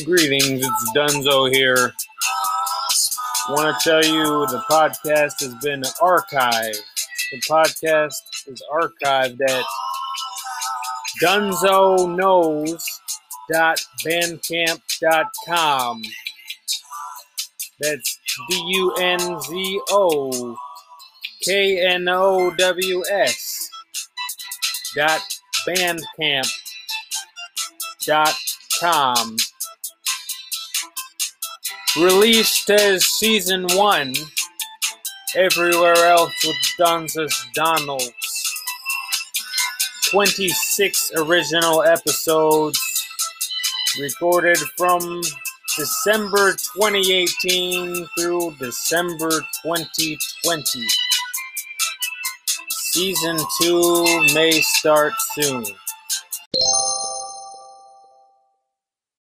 Greetings, it's Dunzo here. Want to tell you the podcast has been archived. The podcast is archived at dunzoknows.bandcamp.com. That's D U N Z O K N O W S dot bandcamp dot com. Released as season one everywhere else with Donzus Donalds. 26 original episodes recorded from December 2018 through December 2020. Season 2 may start soon.